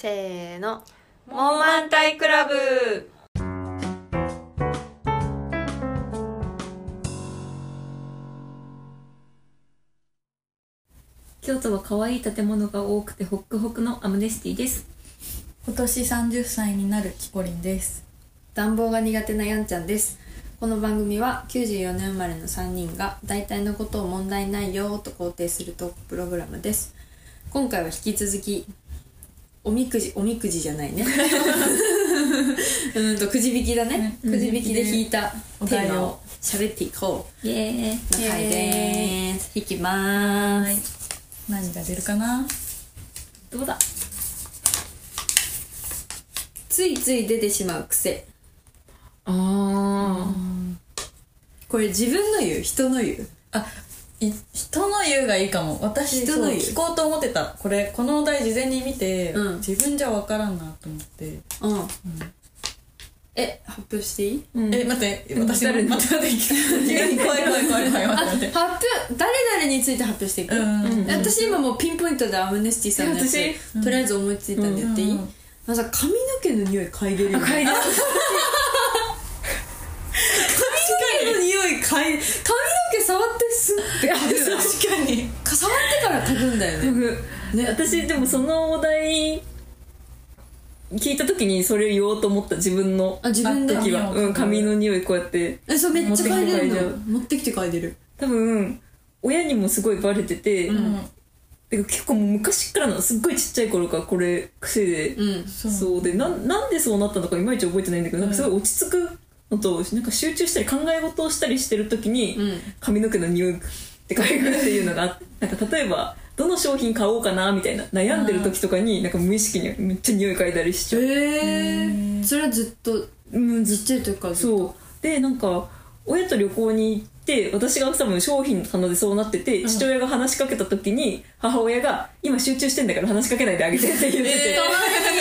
せーの。モーマンタイクラブ。京都は可愛い建物が多くてホックホクのアムネスティです。今年30歳になるキコリンです。暖房が苦手なやんちゃんです。この番組は94年生まれの3人が大体のことを問題ないよと肯定するトークプログラムです。今回は引き続きおみくじおみくじじゃないね。うんとくじ引きだね。うんくじ引きで引いたテーマを喋っていこイエーイ。うの回です。引きまーす何が出るかな？どうだ？ついつい出てしまう癖。あこれ自分の言う？人の言う？あい人の言うがいいかも。私人の言う。そう聞こうと思ってた。これこのお題事前に見て、うん。自分じゃ分からんなと思って、うん、え発表していい？うん。え待って私誰の？待って待って。急 に怖い怖い怖い怖いあ待って。発表誰々について発表していく、私今もうピンポイントでアムネスティさんのやつ、えとりあえず思いついたんでやっていい、うんうんあのさ髪の毛の匂い嗅いでる。よ、ね、髪の毛の匂い嗅い髪触ってスッて確かに。触ってから嗅ぐんだよね。ね。私でもそのお題聞いた時にそれ言おうと思った自分のあ自分で時は。うん髪の匂いこうやってえそうめっちゃ嗅いでる持ってきて嗅いじゃうの持ってきて嗅いでる。多分親にもすごいバレてて、うん。結構もう昔からのすっごいちっちゃい頃からこれ癖で、うんそう。そうでなんなんでそうなったのかいまいち覚えてないんだけど、なんかすごい落ち着くのとなんか集中したり考え事をしたりしてる時に、うん。髪の毛の匂いって嗅ぐっていうのがあ なんか例えばどの商品買おうかなみたいな悩んでる時とかになんか無意識にめっちゃ匂い嗅いだりしちゃう、へえそれはずっとうん、ずっちっちゃい時からずっと？そう。でなんか親と旅行に行って私が多分商品の棚でそうなってて、父親が話しかけた時に母親が「今集中してんだから話しかけないであげて」って言ってて、かわ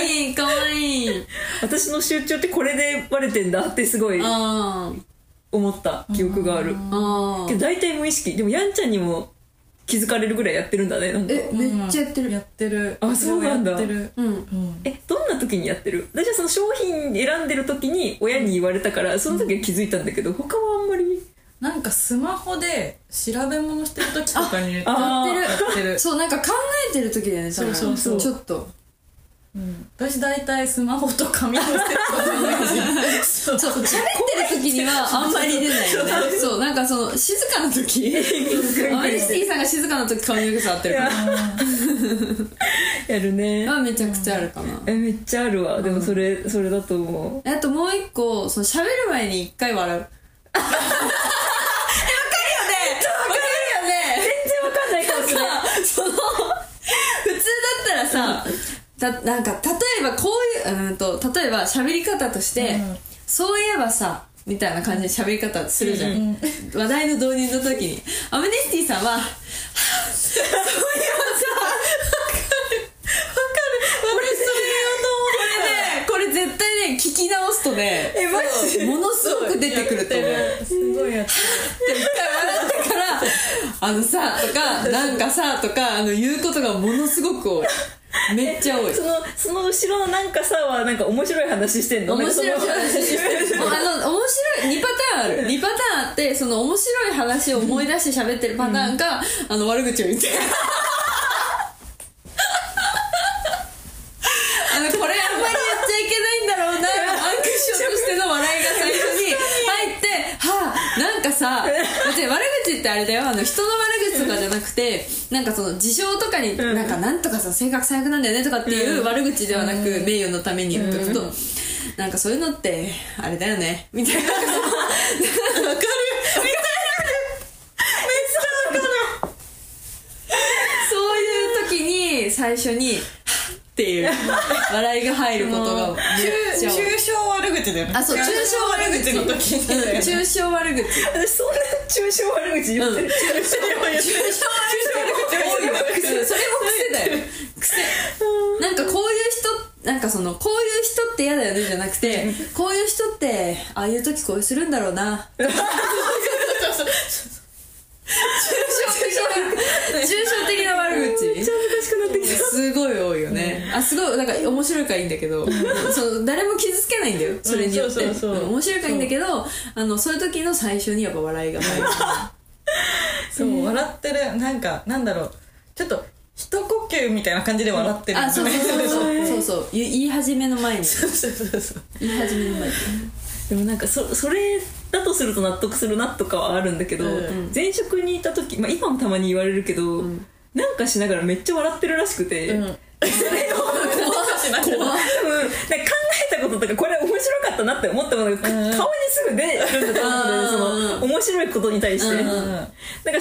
いいかわいい。私の集中ってこれでバレてんだってすごいあー。思った記憶がある。あー。けど大体無意識。でもやんちゃんにも気づかれるぐらいやってるんだねなんか。えめっちゃやってる。やってる。あそうなんだ。やってる。うん。うん。えどんな時にやってる？私はその商品選んでる時に親に言われたからその時は気づいたんだけど他はなんかスマホで調べ物してる時とかにやってる。そうなんか考えてる時だよね多分。そうそうそう。ちょっと。うん。私大体スマホと紙のセッ そう。そう。喋ってる時にはあんまり出ないよね。そう。なんかその静かな時。アメリスティさんが静かな時髪の毛触ってるから。や。るね。はめちゃくちゃあるかな。えめっちゃあるわ。でもそれ、それだと思う。あともう一個その喋る前に一回笑うえわかるよねわかるよね全然わかんないかもしれないその普通だったらさ、たなんか例えばこういううんと例えば喋り方として、うん。そういえばさみたいな感じで喋り方するじゃん、話題の導入の時に。アムネスティさんはそういえばさわかる。わかる。俺それこれねこれ絶対ね聞き直すとねえマジ？でものすごく出てくると思う。すごいやってって一回笑ったから「あのさ」とか「なんかさ」とかあの言うことがものすごく多いめっちゃ多い。そのその後ろのなんかさはなんか面白い話してんの？面白い話。してるもうあの面白い2パターンある。2パターンあってその面白い話を思い出して喋ってるパターンか、あの悪口を言って。るあのこれあんまり言っちゃいけないんだろうなアンクションとしての笑いが最初に入ってはあなんかさ別に悪口ってあれだよ。あの人の悪口くてなんかその事象とかにん。なんかなんとかさ性格最悪なんだよねとかっていう悪口ではなく名誉のために言っとくとなんかそういうのってあれだよねみたいな。かる。そういう時に最初にっていう笑いが入ることがめっちゃ多い。抽象悪口だよね。あそう抽象悪口の時に。うん抽象悪口。私そんな抽象悪口言ってる、抽象悪口。多いわ。それも癖だよ。癖。なんかこういう人なんかそのこういう人って嫌だよねじゃなくてこういう人ってああいう時こうするんだろうな。抽象的な抽象的な悪口。めっちゃ難しくなってきた。すすごい多いよね、あすごいなんか面白いからいいんだけど、そう誰も傷つけないんだよそれによって、うんそうそう。そう面白いからいいんだけどあのそういう時の最初にやっぱ笑いが入る そう笑ってるなんかなんだろう。ちょっと一呼吸みたいな感じで笑ってる。あそうそうそうそう。そうそう。言い始めの前に。そうそうそうそう。言い始めの前にでもなんかそそれだとすると納得するなとかはあるんだけど、うん。前職にいた時、まあ、今もたまに言われるけど、なんかしながらめっちゃ笑ってるらしくて、うん。それをしながら多分なんか考えたこととかこれ面白かったなって思ったものが、顔にすぐ出るんだと思うん。だよねその面白いことに対して、うん。うん。なんか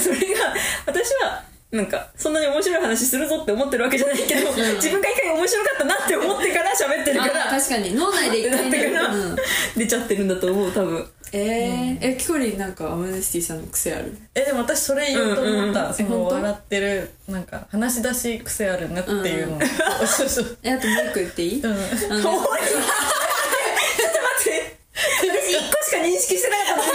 それが私はなんかそんなに面白い話するぞって思ってるわけじゃないけど、自分が一回面白かったなって思ってから喋ってるから。あ確かに脳内で一回ね うん。出ちゃってるんだと思う多分。えー、えキコリンなんかアムネスティさんの癖ある？えでも私それ言おうと思った、うん。うんその笑ってるなんか話し出し癖あるねっていうの、そうそうそう。えあともう一個言っていい、うん。ちょっと待って。私一個しか認識してなかったのに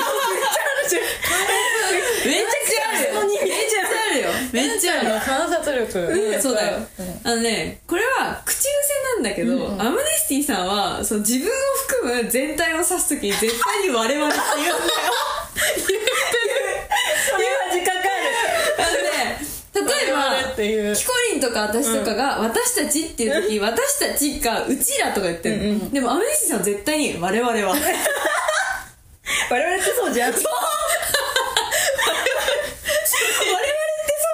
めっちゃあるじゃんめっちゃあるよめっちゃあるよめっちゃあるよ観察力、うん、そうだよん。あのね、これは口癖なんだけど、アムネスティさんは、その自分を含む全体を指すときに絶対に我々って 言うんだよ。それは時間かかるあのね、例えば、キコリンとか私とかが、私たちっていう時、私たちか、うちらとか言ってるの。でもアムネスティさんは絶対に我々は。我々ってそうじゃんそう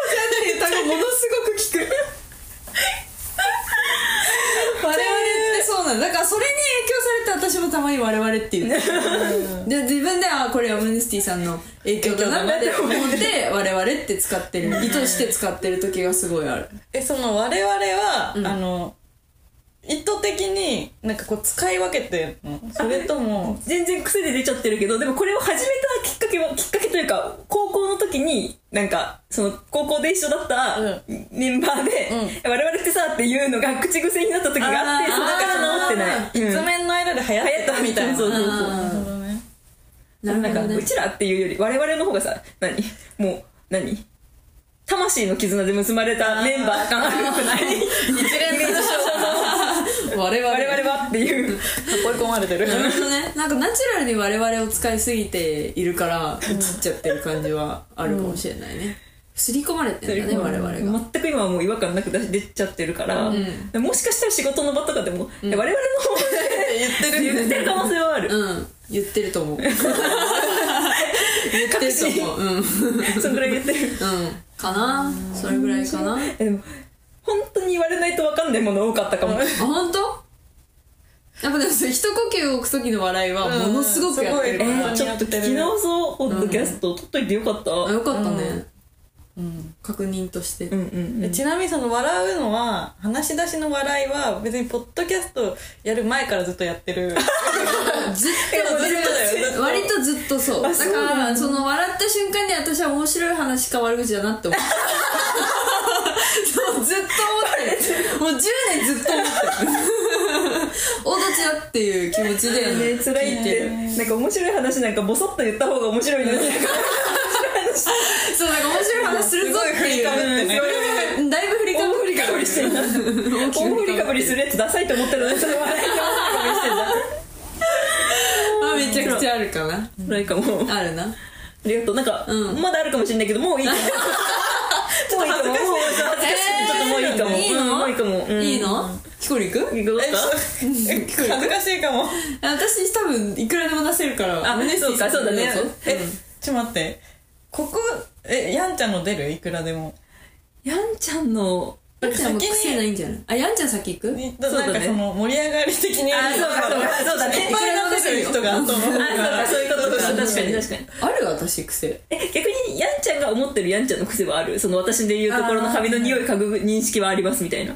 じゃんっていう単語ものすごく聞く我々ってそうなんだ。だからそれに影響されて私もたまに我々って言う。で自分ではこれはムニスティさんの影響だなって思って我々って使ってる意図して使ってる時がすごいある。えその我々は、あの意図的になんかこう使い分けてんの。それとも 全然癖で出ちゃってるけどでもこれを始めたきっかけはきっかけというか高校の時になんかその高校で一緒だったうメンバーで、我々ってさっていうのが口癖になった時があってそのから治ってない、うん。一面の間で流行ってたみたいな。そうそうそう。なるほどね。なんか、うちらっていうより我々の方がさ何？もう何？魂の絆で結ばれたメンバー感あるくない？一連の我々。我々はっていう追い込まれてる。なるほどね。なんかナチュラルに我々を使いすぎているから映っちゃってる感じはあるかもしれないね。刷り込まれてるんだね我々が。全く今はもう違和感なく出出ちゃってるから、もしかしたら仕事の場とかでも、我々の方で言ってる言ってる可能性はある、うん。言ってると思う。言ってると思う。うん。そんぐらい言ってる。うん。かな？それぐらいかな？でも本当に言われないと分かんないもの多かったかも、本当？やっぱでもそれ一呼吸を置く時の笑いはものすごくやってる。から、えー、ちょっと聞き直そう。ポッドキャスト撮っといてよかった、あよかったね、うん。確認として、うんうんうん。ちなみにその笑うのは話し出しの笑いは別にポッドキャストやる前からずっとやってる。ずっとずっと割とずっとそう。だ。からその笑った瞬間に私は面白い話か悪口だなって思う そうずっと思ってる。もう10年ずっと思ってる。おどちだって。いう気持ちでね辛いって。なんか面白い話なんかボソッと言った方が面白いのに。そうなんか面白い話するぞっていう。ねうんだいぶ振りかぶりかぶりしてるな大振りかぶりするやつダサいと思ってるのにそれ笑いで大振りかぶりしてるまあめちゃくちゃあるかな。なんかも。うあるな。ありがとうなん。か、うんまだあるかもしれないけどもういいかももうい。いかももうちょっともうい。いかも、いいの？うんもういいかも、うん、いいの？キコリくいいかどうえかそう恥ずかしいかも。私多分いくらでも出せるから。あそうかそうだね。え、うん。ちょっと待って。ここえやんちゃんの出る？いくらでも。やんちゃんのやんちゃん癖ないんじゃないあやんちゃん先行くにそうだね。なんかその盛り上がり的にあそうかそうかそうだね。いっぱい出せる人がそうかそういうことか。確かに確かに。ある私癖。え逆にやんちゃんが思ってるやんちゃんの癖はある？その私で言うところの髪の匂い嗅ぐ認識はありますみたいな。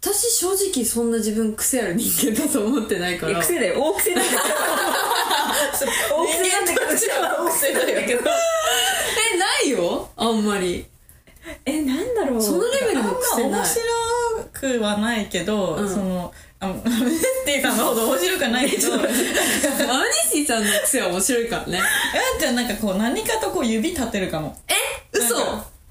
私正直そんな自分癖ある人間だと思ってないから。え癖だよ。大癖なんだけど。大癖なんだけ大癖だよえないよ？あんまりえなんだろう。そのレベルの癖ない。面白くはないけど、うん。そのあメスティさんのほど面白くないけど。やんマムニシーさんの癖は面白いからね。ちゃんなんかこう何かとこう指立てるかも。え嘘。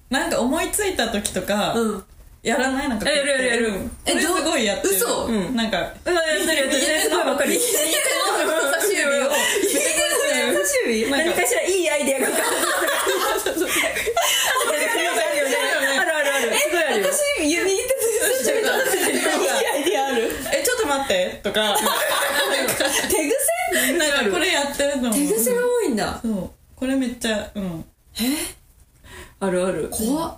なんか思いついた時とか、うん。やらないなんか。えやるやるやる。これすごいやってる。嘘。うん。なんかうん。やってるやってるすごいわかる人差し指。を人差し指何かしらいいアイデアが 浮かんであるあるあるすごいあるよ私指に手いいアイデアあるえちょってとか。手癖なんかこれやってると思う手癖が多いんだ。そう。これめっちゃうん。あるある。怖っ。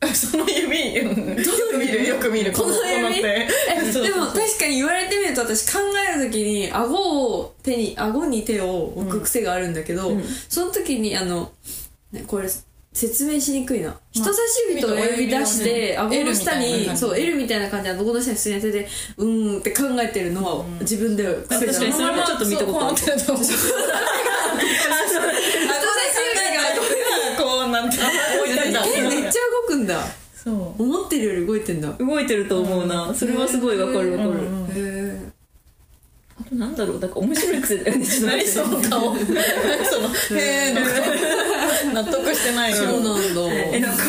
その指、うん、よく見るよく見るこの指？でも確かに言われてみると私考える時に顎を手に顎に手を置く癖があるんだけど、その時にあの、ね、これ説明しにくいな人差し指と親指出してまあ顎の下にそう L みたいな感じで顎の下に普通にやっててうーんって考えてるのは自分で確かにそれもちょっと見たことある。人差し指がこうなってめっちゃ動くんだ。そう。思ってるより動いてんだ。へ動いてると思うな。それはすごいわかるわかる。うんうんえあとなんだろう。なんか面白い癖だよね。何その顔。そのへえの顔 納得してないそうなんだ。えなんか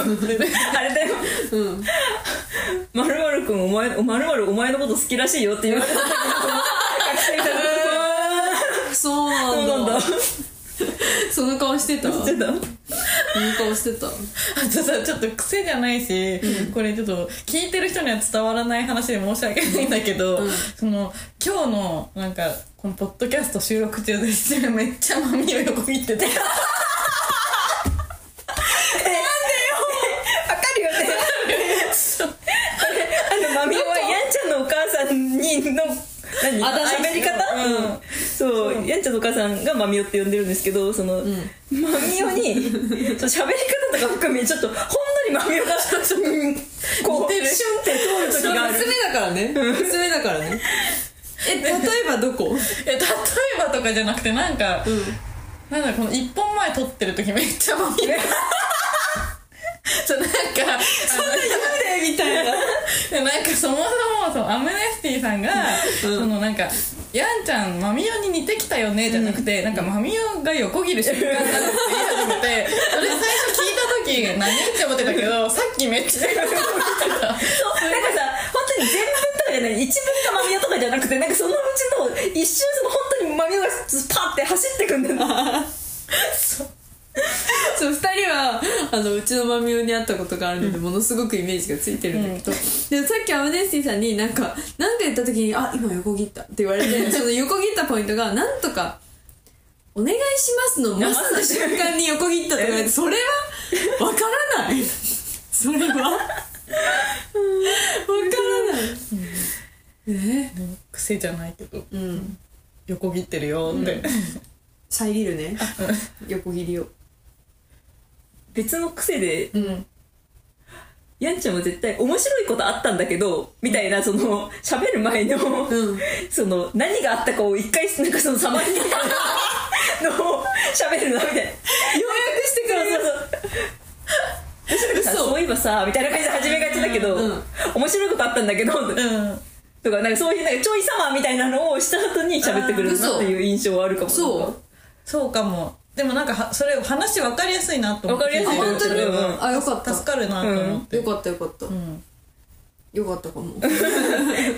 あれだよ。うん。まるまるくんお前おまるまるお前のこと好きらしいよって言われた。時の学生さんがそうなんだ。そうなんだ。その顔してた？してた？その顔してた？あとさちょっと癖じゃないし、これちょっと聞いてる人には伝わらない話で申し訳ないんだけど、うん。その今日のなんかこのポッドキャスト収録中でめっちゃマミを横切っててわかるよねあのマミオはヤンちゃんのお母さんにの何喋り方うん。そう。ヤンちゃんのお母さんがマミオって呼んでるんですけどその、マミオにそう喋り方とか含めちょっとほんのりマミオがうんこうシュンって通る時がある。娘だからね。娘だからね。え例えばどこ？え例えばとかじゃなくてなんか、なんだこの一本前撮ってる時めっちゃマミ そうなんかそんなみたいな。でなんかそもそもそのアムネスティさんが、そのなんか「やんちゃんマミオに似てきたよね」じゃなくて、なんかマミオが横切る瞬間だって言い始めてそれ最初聞いた時何って思ってたけどさっきめっちゃ横切ってたそうなんかさ本当に全文とかじゃない一文がマミオとかじゃなくてなんかそのうちの一瞬その本当にマミオがパッて走ってくんだよ そう 二人はあのうちのマミオに会ったことがあるので、ものすごくイメージがついてるんだけど、でもさっきアムネスティさんになんかなんか言った時に「あ今横切った」って言われて その横切ったポイントがなんとか「お願いします」のマスの瞬間に横切ったとか言われてそれはわからない。それは？わからない、え？癖じゃないけどうん。横切ってるよって、遮るね。横切りを別の癖でうん。やんちゃんは絶対面白いことあったんだけどみたいなその喋る前の、うん。その何があったかを一回なんかそのサマリーみたいなのを喋るなみたいな。要約してくるそうそうそうそういえばさみたいな感じで始めがちだけど、うん。面白いことあったんだけど、うん。とかなんかそういうなんかちょいサマーみたいなのをした後に喋ってくるなっていう印象はあるかも。そう。そうかもでもなんかはそれ話分かりやすいなと思って。あわかりやすい本当に、うん。あよかった。助かるなと思って、よかったよかった、うん。よかったかも。そ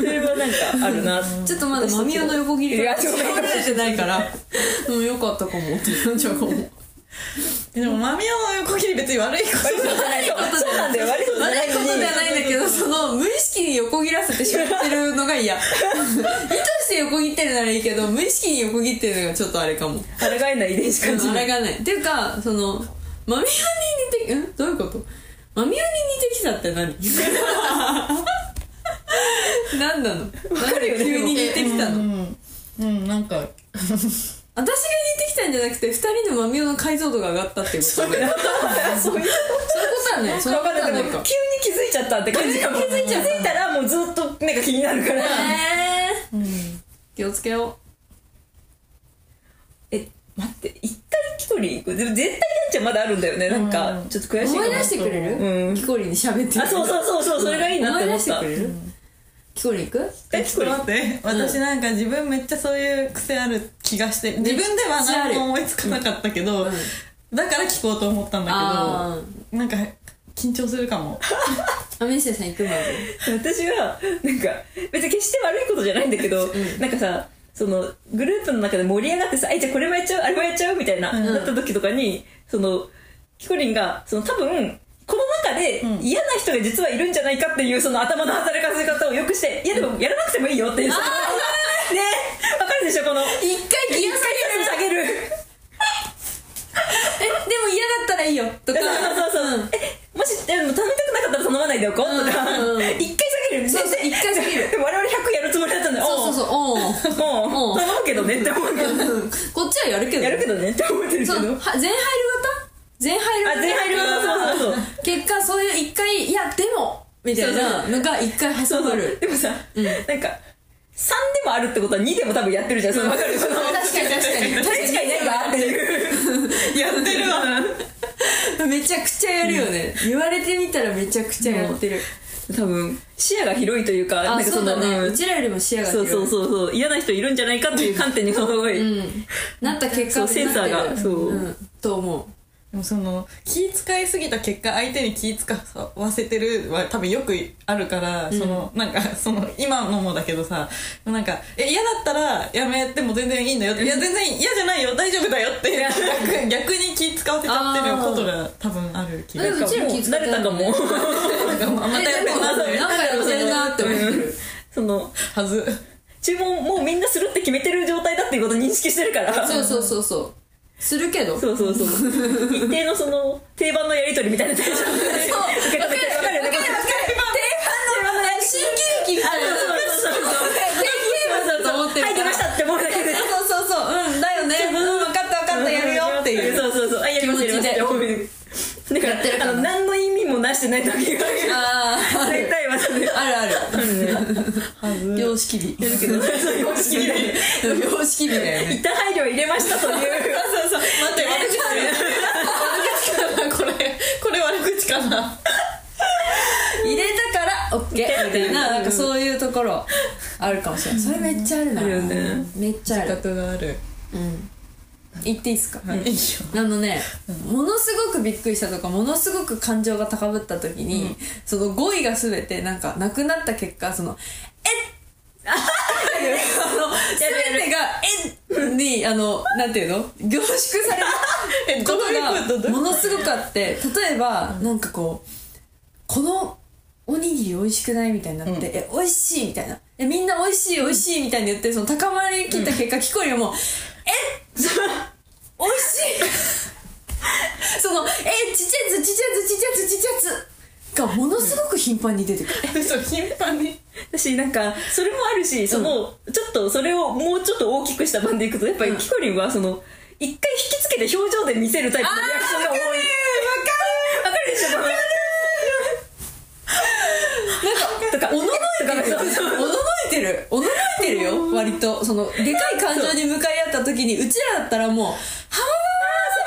れはなんかあるな。ちょっとまだマミオの横切りがいやちょっと考えて。ないから。うん。よかったかも。ってなっちゃうかも でもマミオの横切り別に悪いことじゃない。そうそうなんだよ。悪いことじゃない悪いことじゃないんだけどその無意識に横切らせてしまってるのが嫌。意図して横切ってるならいいけど無意識に横切ってるのがちょっとあれかも。抗えない遺伝子感じない。あれがない。っていうかそのマミオに似てん？どういうこと？マミオに似てきたって何？何なの？なんで急に似てきたの、うん、うん、なんか私が似てきたんじゃなくて二人のマミオの解像度が上がったっていうことね。そういうことはね。そことはないかかんないでも急に気づいちゃったって感じか気づいちゃった気づいたらもうずっとなんか気になるから。えー。うん気をつけよえ待って一回キコリンでも絶対やんちゃんまだあるんだよね。なんかうん。ちょっと悔しい思い出してくれる、うん。キコリンに喋ってあそうそうそうそうそれがいいなって思った。思い出してくれる、キコリン行く？えちょっと待って。私なんか自分めっちゃそういう癖ある気がして自分では何も思いつかなかったけど、うん。だから聞こうと思ったんだあけどなんか緊張するかも。アメニスティさん行くまで。私はなんか別に決して悪いことじゃないんだけど、なんかさそのグループの中で盛り上がってさ「えじゃあこれもやっちゃうあれもやっちゃう」みたいな、なった時とかにそのキコリンがその多分この中で嫌な人が実はいるんじゃないかっていうその頭の働かせ方をよくして「いやでもやらなくてもいいよ」っていうさねわかるでしょこの。一回ギア下げる下げる。えでも嫌だったらいいよとか。そうそうそう、えもしでも頼みたくなかったら頼まないでおこうとか、うんうん一回下げる。そうそう一回下げる。でも我々100やるつもりだったんだ。よそうそうそうおう。もう。う。ん頼むけどねって思うけど。こっちはやるけどやるけどねって思ってるけど。そうは全入る型？全入る型。あ全入る型そうそうそう結果そういう一回いやでもみたいなのが一回挟まる。でもさ、なんか3でもあるってことは2でも多分やってるじゃん。その分かるその確かに確かに。誰しかいないわっていう。やってるわ。めちゃくちゃやるよね、言われてみたらめちゃくちゃやってる、多分視野が広いというかあなんかそうだね。ん。うちらよりも視野が広い。そうそうそう嫌な人いるんじゃないかっていう観点にすごい、うん、なった結果そうセンサーがそう。うん、と思でもその気使いすぎた結果相手に気使わせてるは多分よくあるから、そのなんかその今のもだけどさなんかえ嫌だったらやめても全然いいんだよっていや全然嫌じゃないよ大丈夫だよって逆逆に気使わせちゃってることが多分ある気がうする。うちら気使慣れたかも。またやってるなってえでもなんかやってるなって思ってるそのはず。注文もうみんなするって決めてる状態だっていうことを認識してるから。そうそうそうそうするけど。そうそうそう。一定のその定番のやり取りみたいなテンションで受け止めてわかるよね定番の新喜劇みたいな。そうそうそう。そうゲームだと思ってるはい出ましたって思うだけで。そうそうそうう。んだよね。うん分かった分かった。やるよっていう。そうそうそう。あやりますやりますだからやってるかな。あの何の意味もなしてない時があーある。絶対はそれ。あるある。あるね様式美。やるけど。様式みたいな様式美だよね。一旦配慮を入れましたというそうそう。待って悪口かなこれこれ悪口かな。入れたから OK みたいななんかそういうところあるかもしれない。それめっちゃあるな。あるよね。めっちゃあ自る覚がある。うん言っていいですか？いい。よ あのね、ものすごくびっくりしたとかものすごく感情が高ぶった時に、その語彙が全てなんかなくなった結果その「えっ! 」あの全てが「えっ!」にあのなんていうの？凝縮される こと？がものすごくあって例えばなんかこうこのおにぎり美味しくないみたいになって、うん。え美味しいみたいな。えみんな美味しい美味しいみたいに言ってその高まりきった結果、キコリはもう「え 美味しい! 」その「えちっちゃいやつちっちゃいやつちっちゃいやつちっちゃいやつ」がものすごく頻繁に出てくる、そう頻繁に。私なんかそれもあるしその、ちょっとそれをもうちょっと大きくした版でいくとやっぱりキコリンはその一回引きつけて表情で見せるタイプのリアクションが多い。わかるわかるでしょこのなんかとかおののいてる。おののいてるおののいてるよ割と。そのでかい感情に向かい合った時にうちらだったらもう「はあ」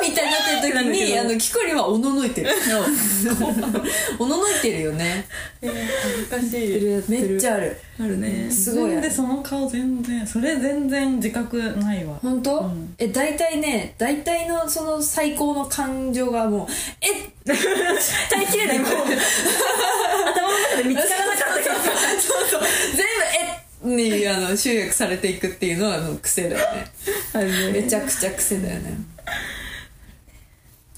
みたいになってる時にあのキコリはおののいてる。おののいてるよね。難しい。めっちゃある。ある。ねすごいでその顔全然それ全然自覚ないわ。本当、ん。え大体ね大体のその最高の感情がもう「えっ!」耐えきれない。も う頭の中で見つからなかったけど。そうそう。全部「えっ!」にあの集約されていくっていうのはあの癖だよね。めちゃくちゃ癖だよね。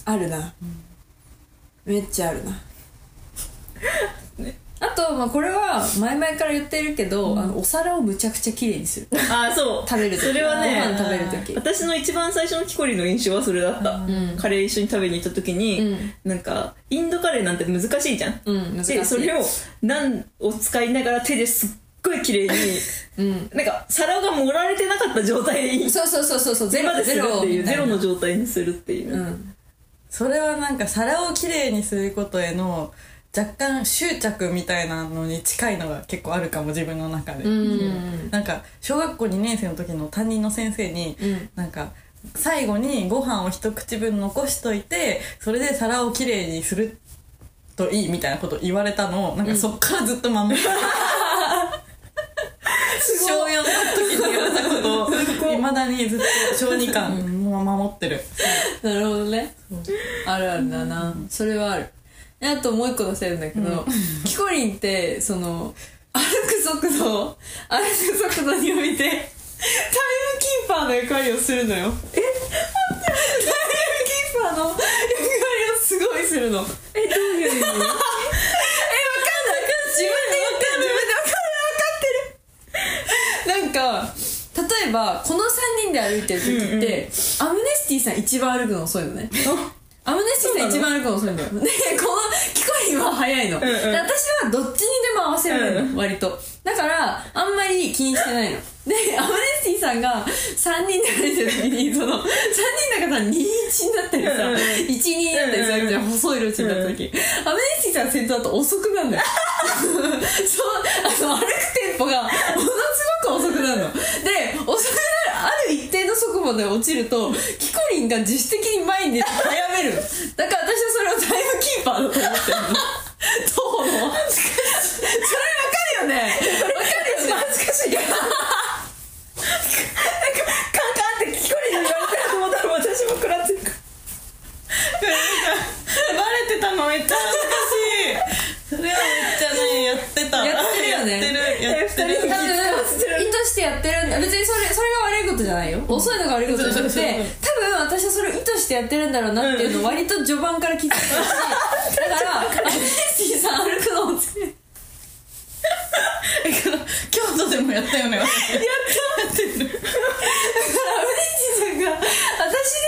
あるな、めっちゃあるな、あと、まあ、これは前々から言ってるけど、あのお皿をむちゃくちゃ綺麗にする。あそう。食べる時。それはねご飯食べる時。私の一番最初のキコリの印象はそれだった、ん。カレー一緒に食べに行った時に、うん。なんかインドカレーなんて難しいじゃん、うん難しい。でそれをナンを使いながら手ですっごい綺麗にうん。なんか皿が盛られてなかった状態にそうそうそうそうそう。ゼロゼロでするっていうゼロの状態にするっていう、うん。それはなんか皿をきれいにすることへの若干執着みたいなのに近いのが結構あるかも自分の中で、ん。なんか小学校2年生の時の担任の先生に、うん。なんか最後にご飯を一口分残しといてそれで皿をきれいにするといいみたいなこと言われたのをなんかそっからずっと守ってた、小4の時に言われたことをい。まだにずっと小2間もう守ってる。なるほどね。あるあるだな、それはある。であともう一個出せるんだけど、キコリンってその歩く速度歩く速度においてタイムキーパーの役割をするのよ。え？タイムキーパーの役割をすごいするの。ええどういう意味わかんなんか例えばこの3人で歩いてる時って、アムネスティさん一番歩くの遅いのね。アムネスティさん一番歩くの遅いんだよでこのキコリンは早いの、んうん。で私はどっちにでも合わせられるの、うん割と。だからあんまり気にしてないの。でアムネスティさんが3人で歩いてる時にその3人だからさ21になったりさ、うんうん。12になったりするじゃん。細い路地になった時、アムネスティさん先頭だと遅くなるんだよ。そうあの歩くテンポがものすごく遅くなるので遅くなるある一定の速度で落ちるとキコリンが自主的に前に出て早めるだから私はそれをタイムキーパーだと思ってるの徒歩のそれわかるよねわかるよね恥ずかしいなんかカンカンってキコリンに言われてると思ったら私も食らってるバレてたのめっちゃ恥ずかしいそれはめっちゃねやってたやってねやってる。やってる。意図してやってるんだ。別にそれそれが悪いことじゃないよ。遅いのが悪いことじゃなくて多分私はそれを意図してやってるんだろうなっていうのを割と序盤から気づいてるしだからアメスティさん歩くの遅いえけど京都でもやったよね。私やって。るだからさんが私で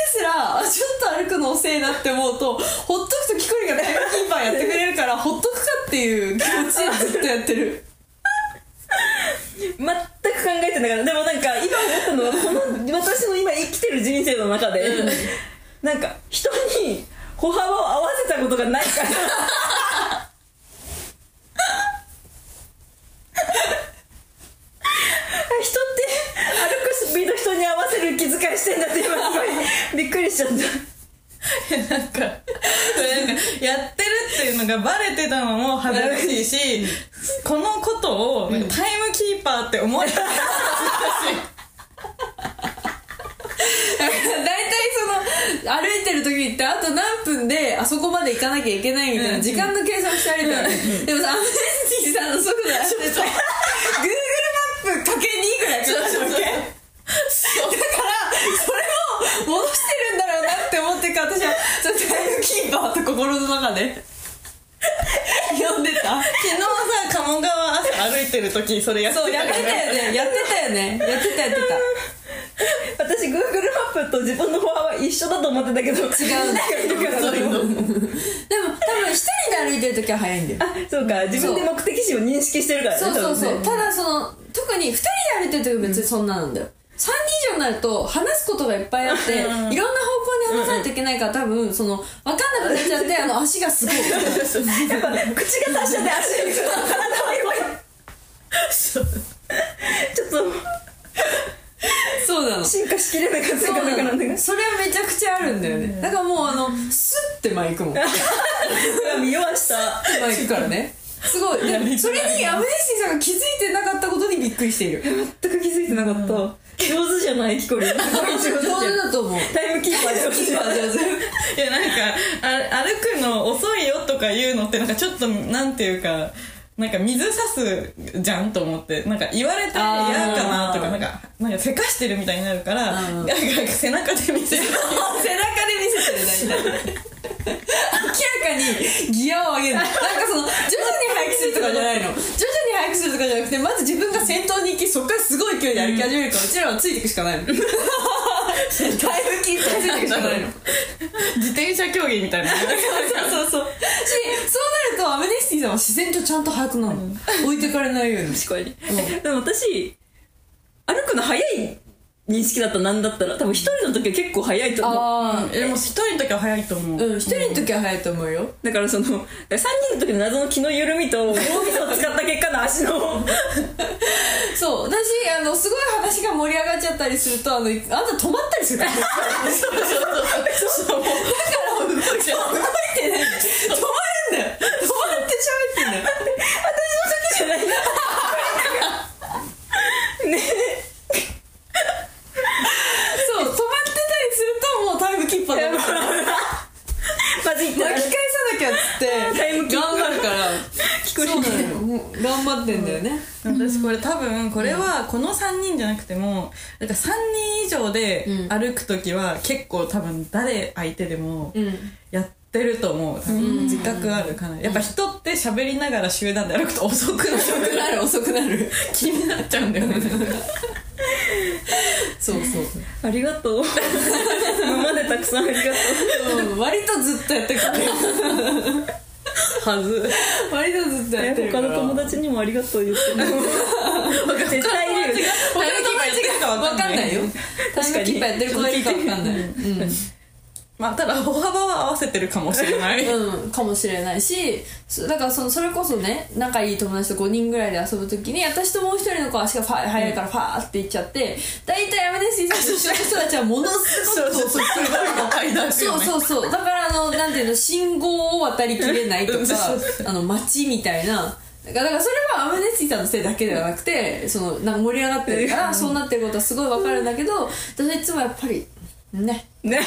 すらあちょっと歩くの遅いなって思うとほっとくとキコリがタイムキーパーやってくれるからほっとくかっていう気持ちでずっとやってる全く考えてなかった。でもなんか今思ったのはこの私の今生きてる人生の中で、なんか人に歩幅を合わせたことがないから。人って歩くスピード人に合わせる気遣いしてんだって今すごいびっくりしちゃった なんかこれなんかやってるっていうのがバレてたのも恥ずかしいしこのことをタイムキーパーって思われたら恥ずかし い大体その歩いてる時ってあと何分であそこまで行かなきゃいけないみたいな時間の計算して歩いてるわけ。でもさアメスティさんの速度やってると Google マップかけ2ぐらいかかるわけ。だからそれを戻してってか私はちょっとタイムキーパーと心の中で。呼んでた。昨日さ鴨川朝歩いてる時それやってたそうやってたよね。やってたよね。やってたやってた。私 Google マップと自分の歩幅一緒だと思ってたけど。違うんだいるからでも多分一人で歩いてる時は早いんだよ。あそうか。自分で目的地を認識してるからねそうそうそう、ね。ただその特に2人で歩いてる時は別にそんななんだよ、3人以上になると話すことがいっぱいあって、いろんな方向に話さないといけないから多分その分かんなくなっちゃってあの足がすごい。やっぱ口が達者で足が体は弱いちょっとそうなの。進化しきれなかったからかなんだけど。それはめちゃくちゃあるんだよね。だからもうあのスッて前行くもん。見弱した。前行くからね。すごい。でそれにアムネスティさんが気づいてなかったことにびっくりしている。全く気づいてなかった上手じゃないキコリ上手だと思う。タイムキーパー上手。じゃんいやなんかあ歩くの遅いよとか言うのってなんかちょっとなんていうかなんか水差すじゃんと思って。なんか言われて嫌あー。かなとかなんかなんかせかしてるみたいになるからうん。なんか背中で見せる。背中で見せてる大体。明 らかにギアを上げる。なんかその徐々に速くするとかじゃないの。徐々に速くするとかじゃなくてまず自分が先頭に行きそこからすごい勢いで歩き始めるから、うちらはついていくしかないの。タイムキーパーついていくしかないの。自転車競技みたいな。そうそうそうしそうなるとアムネスティさんは自然とちゃんと速くなるの、置いてかれないように。確かに。でも私歩くの早い認識だったなんだったら多分一人の時は結構早いと思う。あえでも一人の時は早いと思う、うん一人の時は速いと思うよ。だからその 3人の時の謎の気の緩みと脳みそを使った結果の足の。そう私あのすごい話が盛り上がっちゃったりするとあのあんた止まったりするから。そうそうそう。そうだから動いて動いてない。止まるんだよ。止まって喋ってんだよ。私の時じゃないねそう止まってたりするともうタイムキーパーだからマジって巻き返さなきゃっつってタってんだよね私これ多分これはこの3人じゃなくてもなんか3人以上でうん。歩く時は結構多分誰相手でもうん。やってると思う。多分自覚あるかな。りやっぱ人って喋りながら集団で歩くと遅くな遅くなる。遅くなる。気になっちゃうんだよね。そうそうありがとう。今までたくさんありがとう。ん。割とずっとやってるからねうはず。割とずっとやってるから。他の友達にもありがとう言ってる。絶対いるよタイムキーパーやってるか分かんないよ。タイムキーパーやってる子がいるか分かんない。うんまあただ歩幅は合わせてるかもしれない。うん、かもしれないしそだからそのそれこそね仲いい友達と5人ぐらいで遊ぶ時に私ともう一人の子は足がファ速いからファーって行っちゃって大体アメネスティさんと一緒の人たちはものすごくそうそうそうそうそうだからあのなんていうの信号を渡りきれないとかあの街みたいなだからそれはアメネスティさんのせいだけではなくてそのなんか盛り上がってるからそうなってることはすごいわかるんだけど私はいつもやっぱりねね。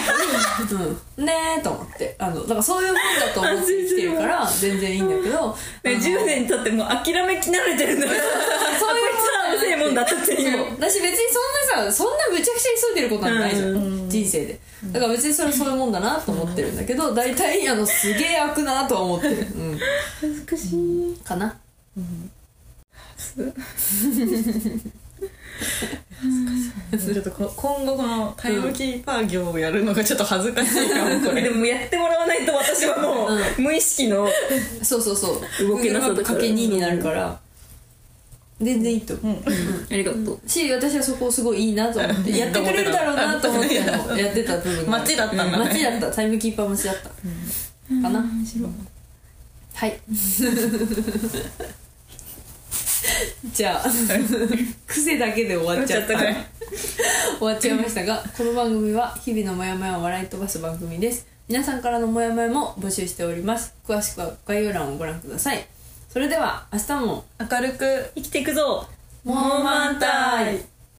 うん、ねえと思って。あのだからそういうもんだと思って生きてるから全然いいんだけどね10年経ってもう諦めき慣れてるんだよ。そういうこいつらのせいもんだったっていう私別にそんなさそんなむちゃくちゃ急いでることなんてないじゃん、人生で。だから別にそれはそういうもんだなと思ってるんだけど大体あのすげえ開くなとは思ってる、うん、難しい。かな ちょっとこ今後このタイムキーパー業をやるのがちょっと恥ずかしいかもこれ。でもやってもらわないと私はもう、無意識のそうそうそう。動けなさだか。け2になるから。全然いいと思う、ありがとう。し私はそこすごいいいなと思ってやってくれるだろうなと思ってのやってた部分が。街だったんだね。う街だった。タイムキーパー街だった、かな。はい じゃあ 癖だけで終わっちゃった。終わっちゃ 終わっちゃいましたがこの番組は日々のモヤモヤを笑い飛ばす番組です。皆さんからのモヤモヤも募集しております。詳しくは概要欄をご覧ください。それでは明日も。明るく生きていくぞ。モーマンタイ